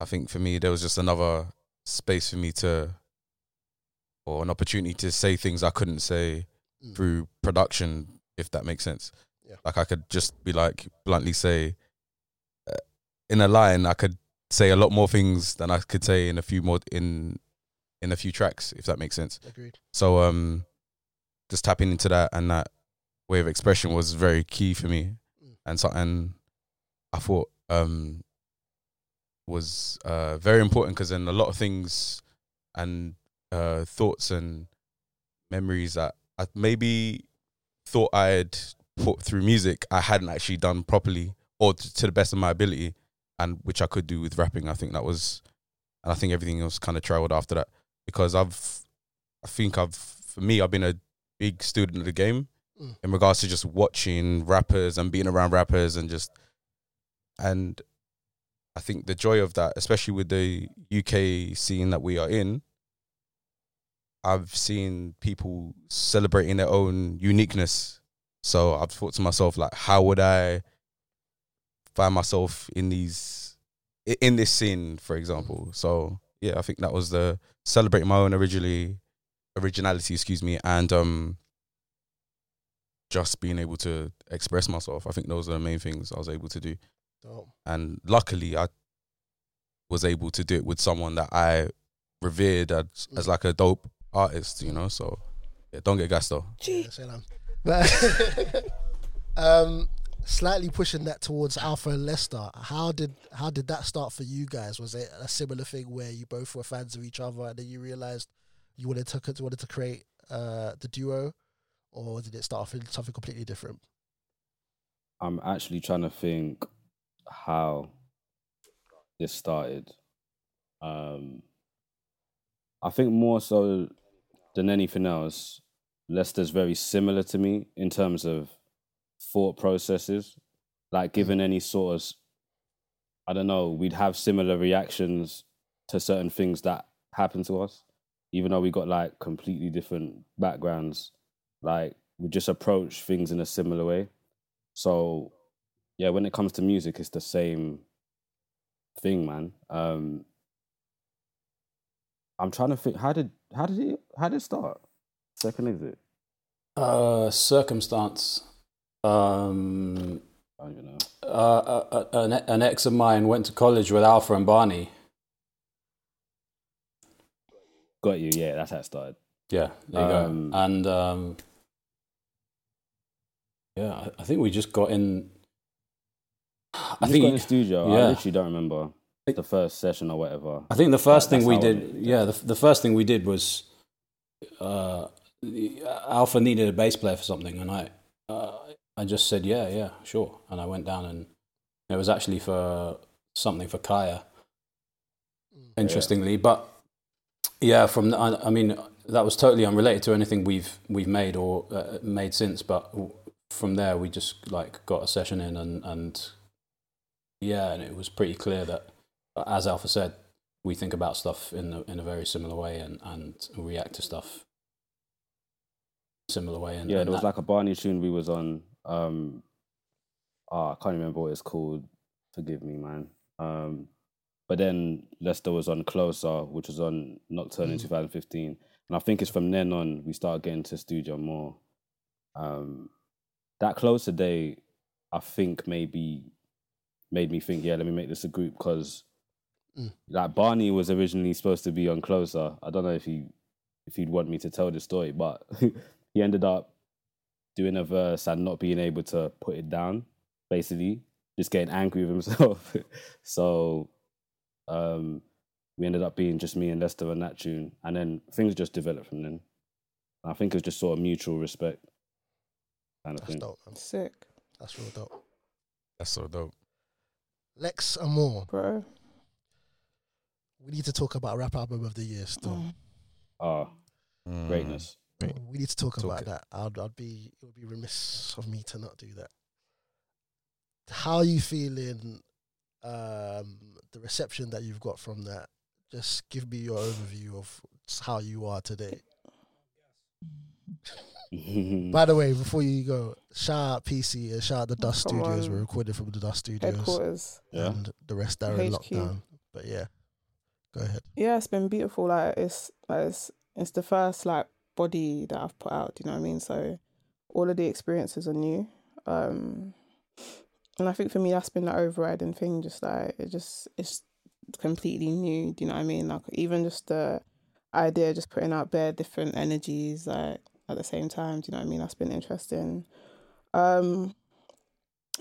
i think for me there was just another space for me to or an opportunity to say things i couldn't say Mm. through production if that makes sense Yeah. like i could just be like bluntly say uh, in a line i could say a lot more things than i could say in a few more in in a few tracks if that makes sense Agreed. so um just tapping into that and that way of expression was very key for me. Mm. And something I thought um was uh very important because then a lot of things and uh thoughts and memories that I maybe thought I had put through music I hadn't actually done properly or t- to the best of my ability and which I could do with rapping. I think that was and I think everything else kind of trailed after that because I've I think I've for me I've been a big student of the game Mm. in regards to just watching rappers and being around rappers and just and I think the joy of that, especially with the UK scene that we are in, I've seen people celebrating their own uniqueness. So I've thought to myself, like, how would I find myself in these in this scene, for example? So yeah, I think that was the celebrating my own originally originality, excuse me, and um just being able to express myself. I think those are the main things I was able to do. And luckily I was able to do it with someone that I revered as, as like a dope artist, you know. So yeah, don't get gassed though. Yeah, that. But um, slightly pushing that towards Alpha and Leicester. How did how did that start for you guys? Was it a similar thing where you both were fans of each other and then you realized you wanted to wanted to create uh, the duo, or did it start off in something completely different? I'm actually trying to think how this started. Um, I think more so than anything else, Leicester's very similar to me in terms of thought processes. Like, given any sort of, I don't know, we'd have similar reactions to certain things that happen to us, even though we got like completely different backgrounds. Like, we just approach things in a similar way. So, yeah, when it comes to music, it's the same thing, man. Um, I'm trying to think. How did how did it how did it start? Second exit. Uh, circumstance. Um, I don't even know. uh, an, an ex of mine went to college with Alpha and Barney. Got you. Yeah, that's how it started. Yeah, there you Um, go. And um, yeah, I, I think we just got in. I I think got in the studio. I yeah. literally don't remember the first session or whatever. I think the first thing we I did, yeah, the, the first thing we did was uh, Alpha needed a bass player for something, and I, I just said, yeah, yeah, sure, and I went down, and it was actually for something for Kaya, interestingly, but yeah, from the, I, I mean, that was totally unrelated to anything we've we've made or uh, made since, but from there we just like got a session in, and and yeah, and it was pretty clear that, as Alpha said, we think about stuff in a, in a very similar way and and react to stuff similar way. And yeah, and there was that- like a Barney tune we was on. Um, ah, I can't remember what it's called. Forgive me, man. Um, but then Lester was on Closer, which was on Nocturne in Mm. 2015, and I think it's from then on we started getting to studio more. Um, that Closer day, I think maybe made me think, yeah, let me make this a group because Mm. like Barney was originally supposed to be on Closer. I don't know if he if he'd want me to tell the story, but he ended up doing a verse and not being able to put it down, basically, just getting angry with himself. so um, we ended up being just me and Lester on that tune, and then things just developed from then. I think it was just sort of mutual respect kind of That's thing. dope, man. Sick, That's real dope. That's so dope. Lex Amor. bro. We need to talk about rap album of the year still. Ah, Mm. greatness. Right. We need to talk, Talk about it. that. I'd, I'd be it would be remiss of me to not do that. How are you feeling? Um, the reception that you've got from that. Just give me your overview of how you are today. By the way, before you go, shout out PC and shout out the Dust Come Studios. on. We're recording from the Dust Studios, Headquarters. Yeah. and the rest are in HQ. lockdown. But yeah, go ahead. Yeah, it's been beautiful. Like it's like it's it's the first like body that I've put out. Do you know what I mean? So all of the experiences are new. Um, and I think for me that's been the overriding thing. Just like it just it's completely new. Do you know what I mean? Like even just the idea, just putting out bare different energies like at the same time. Do you know what I mean? That's been interesting. Um,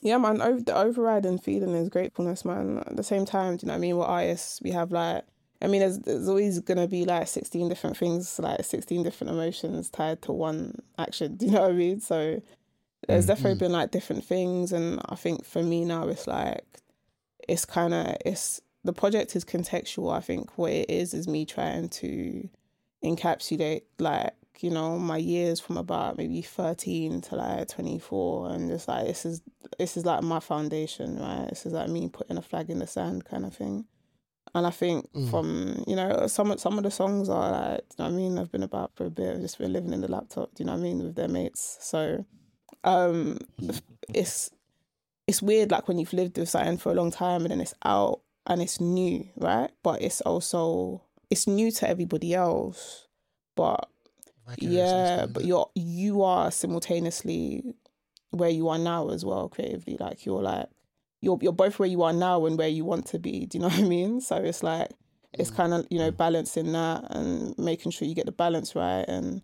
yeah, man. Over the overriding feeling is gratefulness, man. At the same time, do you know what I mean? We're artists. We have like, I mean, there's there's always gonna be like sixteen different things, like sixteen different emotions tied to one action. Do you know what I mean? So there's Mm. definitely Mm. been like different things, and I think for me now it's like, it's kind of it's the project is contextual. I think what it is is me trying to encapsulate like you know my years from about maybe 13 to like 24 and just like this is this is like my foundation right this is like me putting a flag in the sand kind of thing and i think Mm. from you know some of some of the songs are like you know what i mean? I've been about for a bit i've just been living in the laptop do you know what i mean with their mates. So um it's it's weird like when you've lived with something for a long time and then it's out and it's new right? But it's also it's new to everybody else. But yeah but you're you are simultaneously where you are now as well creatively. Like you're like you're you're both where you are now and where you want to be. Do you know what i mean? So it's like it's Mm. kind of you know balancing that and making sure you get the balance right. And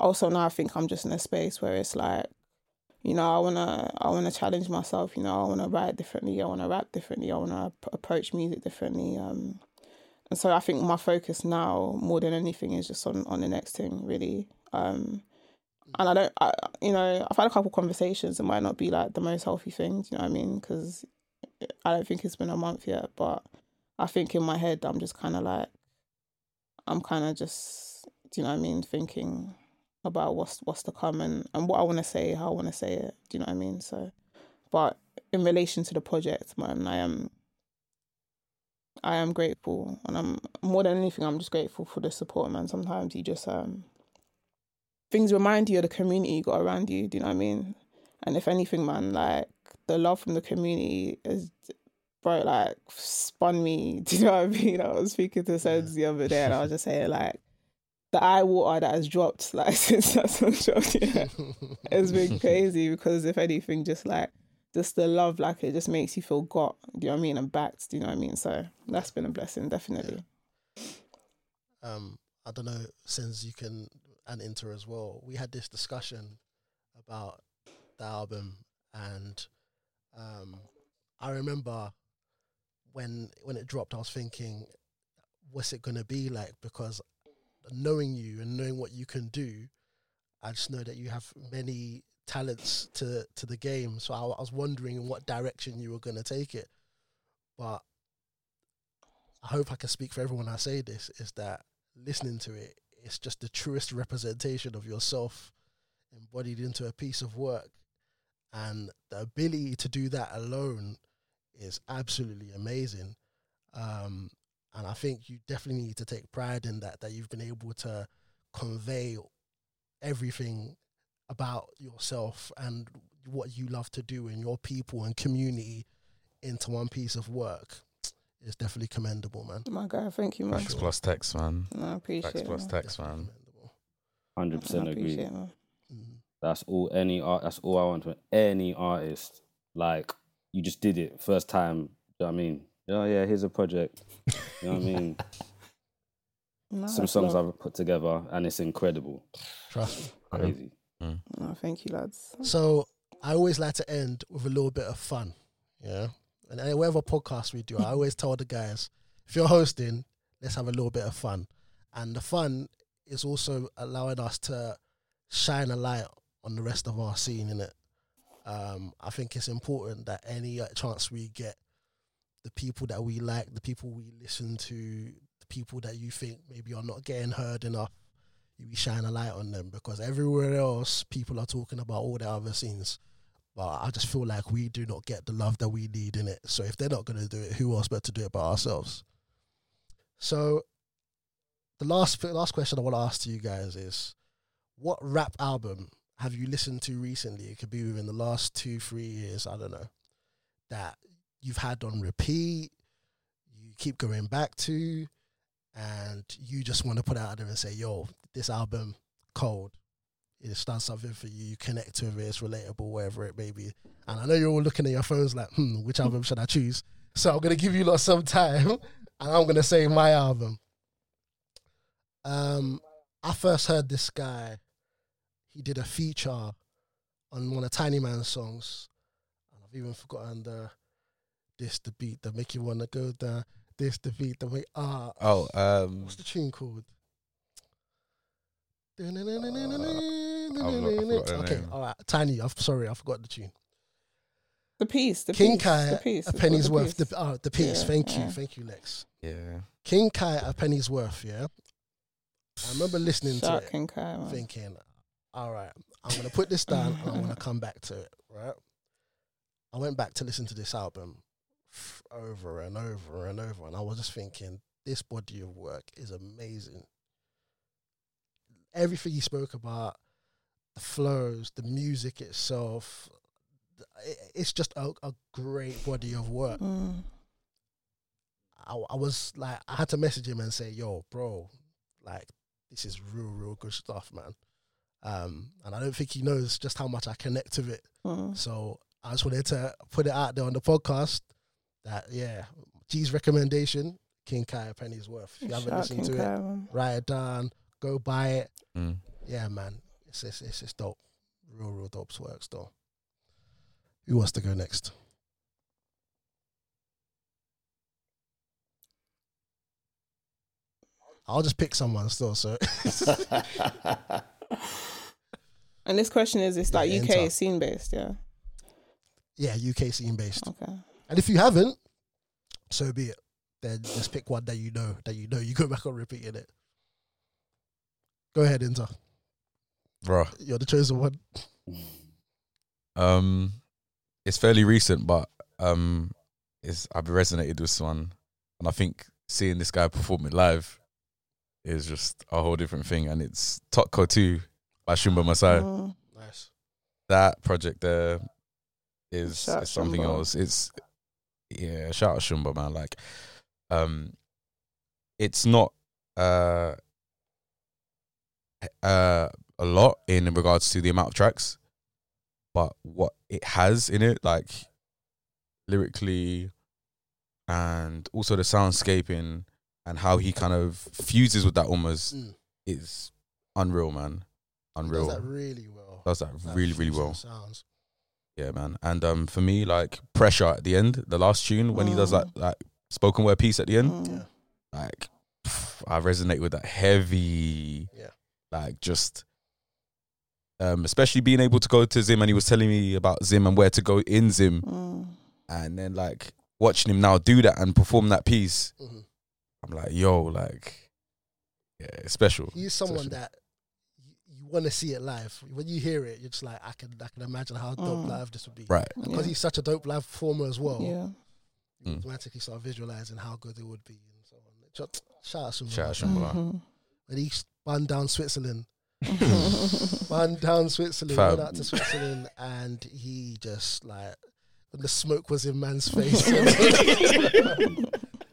also now i think i'm just in a space where it's like you know i want to i want to challenge myself you know i want to write differently i want to rap differently i p- approach music differently um and so i think my focus now more than anything is just on on the next thing really. Um and i don't I, you know i've had a couple conversations it might not be like the most healthy thing you know what i mean because i don't think it's been a month yet but i think in my head i'm just kind of like i'm kind of just do you know what i mean thinking about what's what's to come and, and what I want to say, how I want to say it. Do you know what I mean? So, but in relation to the project, man, I am I am grateful, and I'm more than anything, I'm just grateful for the support, man. Sometimes you just um things remind you of the community you got around you. Do you know what I mean? And if anything, man, like the love from the community is. Bro, like spun me. Do you know what I mean? I was speaking to Sens the other day, and I was just saying, like, the eye water that has dropped like since that song dropped. Yeah, it's been crazy because if anything, just like just the love, like it just makes you feel got. Do you know what I mean? And backed. Do you know what I mean? So that's been a blessing, definitely. um, I don't know, since you can and Inter as well. We had this discussion about the album, and um, I remember when when it dropped, I was thinking, what's it gonna be like? Because knowing you and knowing what you can do, I just know that you have many talents to to the game. So I, I was wondering in what direction you were gonna take it, but I hope I can speak for everyone. I say this is that listening to it, it's just the truest representation of yourself embodied into a piece of work, and the ability to do that alone is absolutely amazing. Um, and I think you definitely need to take pride in that. That you've been able to convey everything about yourself and what you love to do and your people and community into one piece of work. It's definitely commendable, man. My guy, thank you, man. Facts plus text, man. No, I appreciate Facts it. plus text, man. Hundred percent agree. appreciate it, man. Mhm. That's all any art. That's all I want from any artist. Like you just did it first time. You know what I mean? Oh yeah, here's a project. You know what I mean? No, Some songs love. I've put together, and it's incredible. Trust me. Crazy. No, thank you, lads. So I always like to end with a little bit of fun. Yeah. And whatever podcast we do, I always tell the guys, if you're hosting, let's have a little bit of fun. And the fun is also allowing us to shine a light on the rest of our scene in it. Um, I think it's important that any chance we get, the people that we like, the people we listen to, the people that you think maybe are not getting heard enough, we shine a light on them because everywhere else people are talking about all the other scenes. But I just feel like we do not get the love that we need in it. So if they're not going to do it, who else better to do it but ourselves? So the last the last question I want to ask to you guys is, what rap album have you listened to recently? It could be within the last two three years. I don't know that you've had on repeat. You keep going back to, and you just want to put out there and say, "Yo, this album, cold." It's done something for you. You connect with it. It's relatable, wherever it may be. And I know you're all looking at your phones like, hmm, which album should I choose? So I'm gonna give you lot some time, and I'm gonna say my album. Um, I first heard this guy. He did a feature on one of Tiny Man's songs, and I've even forgotten the this the beat that make you wanna go down. This the beat that make ah. Oh, um, What's the tune called? forgot the okay, all right. Tiny, I'm sorry, I forgot the tune. The piece, the King piece, Kai, the piece. a penny's called worth. The, oh, the piece. Yeah, thank you, thank you, Lex. yeah. King Kai, a penny's worth. Yeah, I remember listening to Shark it, Kai, man. thinking, all right, I'm gonna put this down and I'm gonna come back to it. Right. I went back to listen to this album over and over and over, and I was just thinking, this body of work is amazing. Everything he spoke about, the flows, the music itself, it's just a, a great body of work. Mm. I, I was like, I had to message him and say, "Yo, bro, like this is real, real good stuff, man." Um, and I don't think he knows just how much I connect with it. Mm. So I just wanted to put it out there on the podcast that yeah, G's recommendation, King Kai a Penny's worth. If you haven't listened King to Kai, it, man. write it down, go buy it. Mm. Yeah, man, it's it's it's, it's dope, real, real dope work still. Who wants to go next? I'll just pick someone still. So And this question is, it's like Yeah, UK enter. scene based, yeah. yeah, UK scene based. Okay. And if you haven't, so be it. Then just pick one that you know that you know you go back on repeating it. Go ahead, Inter. Bro. You're the chosen one. Um, it's fairly recent, but um, it's I've resonated with this one, and I think seeing this guy perform it live is just a whole different thing. And it's Totco Two by Shumba Masai. Mm. Nice. That project there is, is something Shumba. else. It's yeah, shout out Shumba man. Like, um, it's not uh uh a lot in regards to the amount of tracks, but what it has in it, like lyrically, and also the soundscaping and how he kind of fuses with that almost Mm. is unreal, man. He Unreal. Does that really well. Does that That really, really well. Sounds. Yeah, man. And um, for me, like pressure at the end, the last tune when he does that Mm. like spoken word piece at the end, Mm. Like pff, I resonate with that heavy. Yeah. Like just, um, especially being able to go to Zim and he was telling me about Zim and where to go in Zim, Mm. and then like watching him now do that and perform that piece, Mhm. I'm like, yo, like, yeah, it's special. He's someone Special. that you, you want to see it live. When you hear it, you're just like, I can I can imagine how dope Mm. live this would be. right. Because Yeah. he's such a dope live performer as well. yeah. You Mm. automatically start visualizing how good it would be and so on. Shout shout out Shumba. Shout out Shumba. Mhm. When he spun down Switzerland, spun down Switzerland, Fam. went out to Switzerland, and he just like when the smoke was in man's face.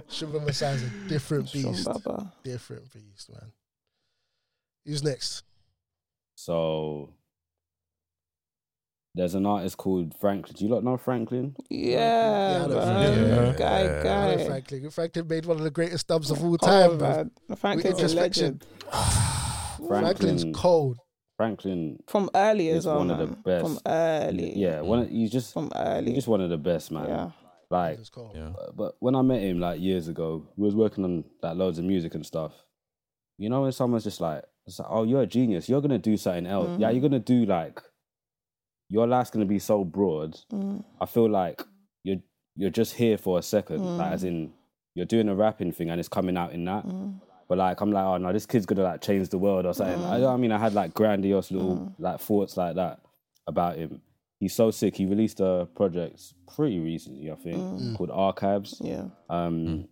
Shumba Masai's a different beast. Shumbaba. Different beast, man. Who's next? So there's an artist called Franklin. Do you lot know Franklin? Yeah, I know. Franklin. Guy, Yeah. Guy. Franklin. Franklin made one of the greatest dubs of all Oh, time, bro. man. Franklin's a legend. Franklin's cold. Franklin, From early as He's well, one of the best. From early. yeah, one of, he's just From early. he's early. just one of the best, man. Yeah. Like, He's cold. Yeah. but when I met him like years ago, we was working on like loads of music and stuff. You know, when someone's just like, it's like, "Oh, you're a genius. You're gonna do something else. Yeah, Mhm. you're gonna do like your life's gonna be so broad. Mm. I feel like you're you're just here for a second, like Mm. as in you're doing a rapping thing and it's coming out in that. But like I'm like, oh no, this kid's gonna like change the world or something. I, Mm. I mean, I had like grandiose little Mm. like thoughts like that about him. He's so sick. He released a project pretty recently, I think, Mm. called Archives. Yeah. Um, Mm.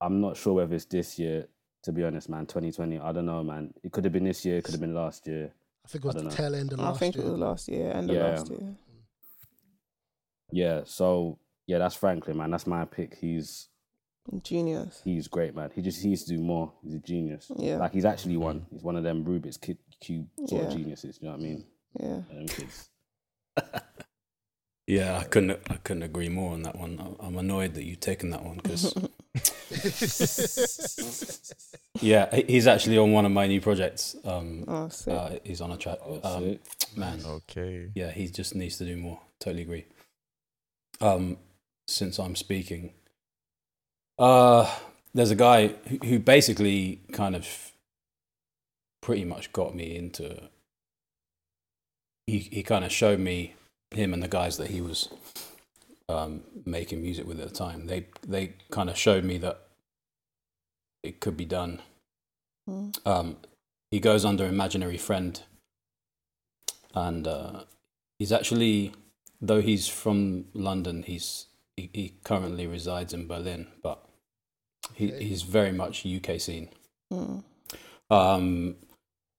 I'm not sure whether it's this year. To be honest, man, 2020. I don't know, man. It could have been this year. It could have been last year. I think it was the know. tail end of I last think year. it was last year, end of last year. Yeah. So yeah, that's Franklin, man. That's my pick. He's Genius. he's great, man. He just he needs to do more. He's a genius. Yeah. Like he's actually one. He's one of them Rubik's kid cube sort of geniuses. You know what I mean? Yeah. Them kids. Yeah, I couldn't. I couldn't agree more on that one. I- I'm annoyed that you've taken that one because yeah, he's actually on one of my new projects. Um, oh, sick. uh, he's on a track. Oh, um, man, Okay. yeah, he just needs to do more. Totally agree. Um, since I'm speaking, uh, there's a guy who, who basically kind of pretty much got me into. He he kind of showed me him and the guys that he was um, making music with at the time. They they kind of showed me that it could be done. Mm. Um, he goes under imaginary friend, and uh, he's actually, though he's from London, he's he, he currently resides in Berlin, but he, he's very much UK scene. Mm. Um,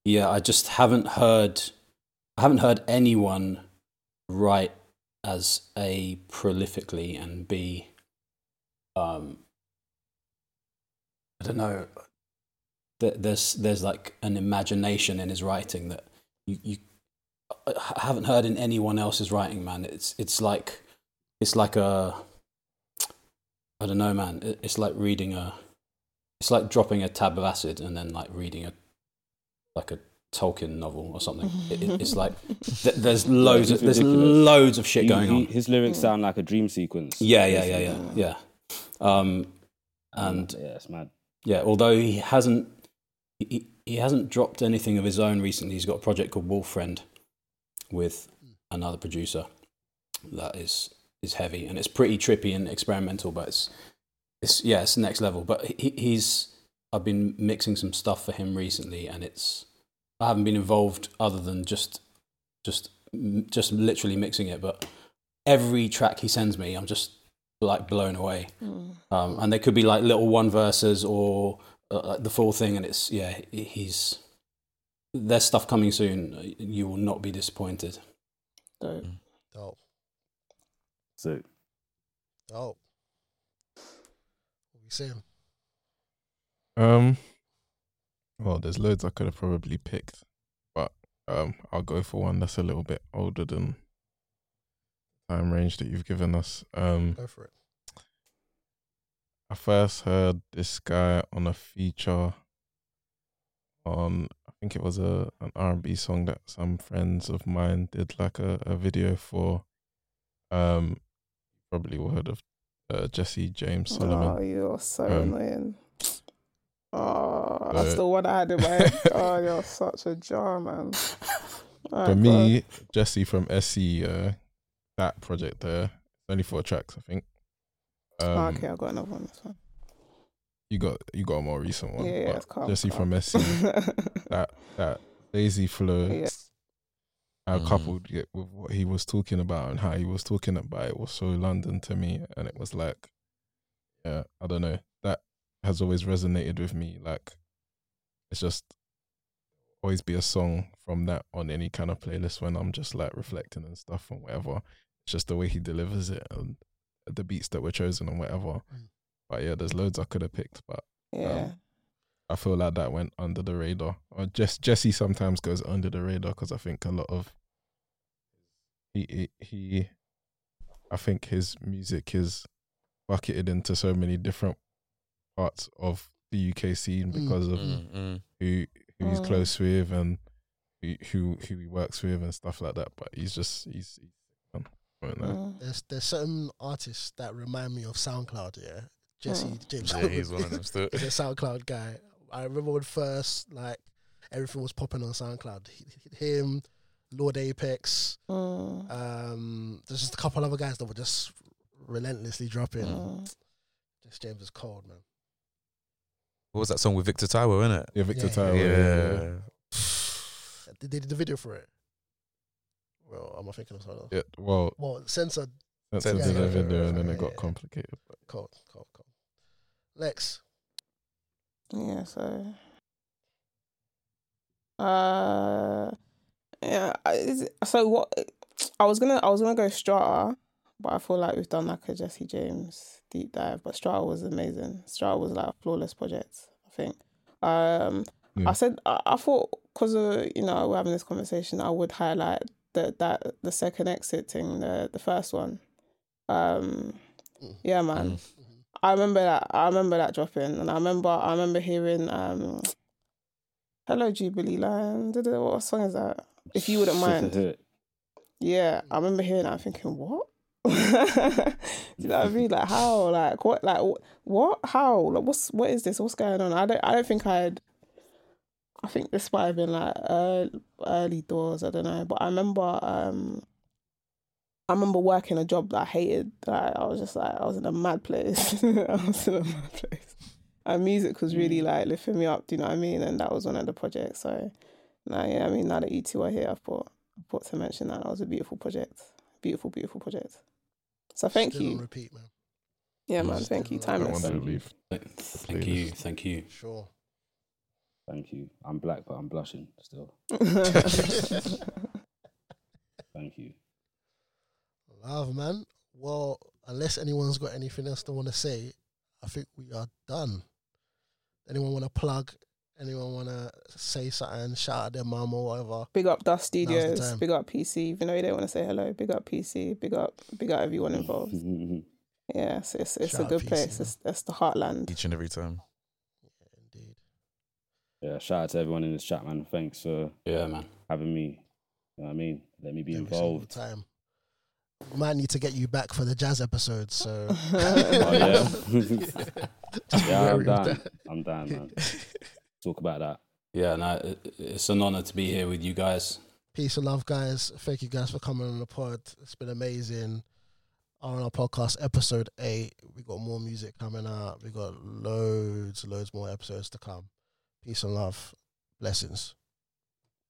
yeah, I just haven't heard, I haven't heard anyone write as a prolifically and b, um, I don't know. There's there's like an imagination in his writing that you you I haven't heard in anyone else's writing, man. It's it's like it's like a I don't know, man. It's like reading a it's like dropping a tab of acid and then like reading a like a Tolkien novel or something. It, it- it's like th- there's loads of there's loads of shit He- going he- on. his lyrics sound like a dream sequence. Yeah, yeah, yeah, yeah, basically. yeah. Um, and yeah, it's mad. yeah, although he hasn't he, he hasn't dropped anything of his own recently. He's got a project called Wolf Friend with another producer that is is heavy and it's pretty trippy and experimental, but it's it's yeah, it's next level. But he, he's I've been mixing some stuff for him recently, and it's I haven't been involved other than just just just literally mixing it, but every track he sends me, I'm just like blown away Mm. um, and they could be like little one verses or uh, like the full thing and it's yeah he's there's stuff coming soon you will not be disappointed Dope. Dope. So Dope. What we saying? Um, well, there's loads I could have probably picked, but um, I'll go for one that's a little bit older than time range that you've given us. Um, Go for it. I first heard this guy on a feature on I think it was a an R and B song that some friends of mine did like a, a video for. Um, probably heard of uh, Jesse James Solomon. Oh, you're so Um, annoying. Oh, that's the one I had in my head. Oh, you're such a jar, man. Alright, For me, Jesse from SE, uh, that project there, only four tracks, I think. Um. Oh, okay, I've got another one. That's fine. You got you got a more recent one. yeah, but it's calm. Jesse calm. from SE, that that lazy flow, Yeah. I Mhm. coupled it with what he was talking about and how he was talking about it was so London to me, and it was like, yeah, I don't know that has always resonated with me. Like it's just always be a song from that on any kind of playlist when I'm just like reflecting and stuff and whatever. It's just the way he delivers it and the beats that were chosen and whatever. Mm. But yeah, there's loads I could have picked, but Yeah. I feel like that went under the radar. Or just Jesse sometimes goes under the radar because I think a lot of he, he he I think his music is bucketed into so many different parts of the UK scene Mm. because of Mm, mm. who who he's Mm. close with and who who who he works with and stuff like that. But he's just he's, he's man. I don't know. Mm. There's there's certain artists that remind me of SoundCloud. Yeah, Jesse Mm. James. Yeah, he's one of them still. He's a SoundCloud guy. I remember when first like everything was popping on SoundCloud. Him, Lord Apex. Mm. Um, there's just a couple other guys that were just relentlessly dropping. Mm. Just James is cold, man. What was that song with Victor Taiwo, it? Yeah, Victor Yeah. Tyler. Yeah. yeah, yeah. Did they did the video for it? Well, am I thinking of something else? Yeah, well, Well, censored. that's Yeah, did yeah, a yeah, video and then yeah, it got yeah. complicated. But Cold, cold, cold. Lex. Yeah, so uh yeah, is so what I was gonna I was gonna go Strata, but I feel like we've done like a Jesse James deep dive, but Strata was amazing. Strata was like a flawless project, I think. Um Yeah. I said I, I thought because of you know we're having this conversation, I would highlight the that the second exit thing, the the first one. Um Mm. yeah man. Mm. I remember that. I remember that dropping, and I remember. I remember hearing um, "Hello Jubilee Line." Da-da, What song is that? If you wouldn't mind. Yeah, I remember hearing that. I'm thinking, what? Do you know what I mean? Like how? Like what? Like what? How? Like what's what is this? What's going on? I don't. I don't think I'd. I think this might have been like early, early doors. I don't know, but I remember. um I remember working a job that I hated. Like, I was just like, I was in a mad place. I was in a mad place. And music was really like lifting me up. Do you know what I mean? And that was one of the projects. So, now, yeah, I mean, now that you two are here, I thought, I thought to mention that that was a beautiful project. Beautiful, beautiful project. So thank Still on you. repeat, man. Yeah, Mm. man. Thank you. Still on Timeless. Thank did you. Thank you, thank you. Sure. Thank you. I'm black, but I'm blushing still. Thank you. Love, man. Well, unless anyone's got anything else they want to say, I think we are done. Anyone want to plug? Anyone want to say something? Shout out their mum or whatever. big up Dust Studios. Big up PC. Even though you don't want to say hello, big up PC. Big up, big up everyone involved. Yeah, so it's it's Shout a good PC, place. man. It's it's the heartland. Each and every time. Yeah, Indeed. yeah, shout out to everyone in this chat, man. Thanks for Yeah, man. having me. You know what I mean? Let me be Every single involved. time. We might need to get you back for the jazz episode. So. Oh, yeah. Just yeah, I'm wary down. I'm down, man. Talk about that. Yeah, no, it's an honor to be here with you guys. Peace and love, guys. Thank you guys for coming on the pod. It's been amazing. On our podcast, episode eight, we got more music coming out. We got loads, loads more episodes to come. Peace and love. Blessings.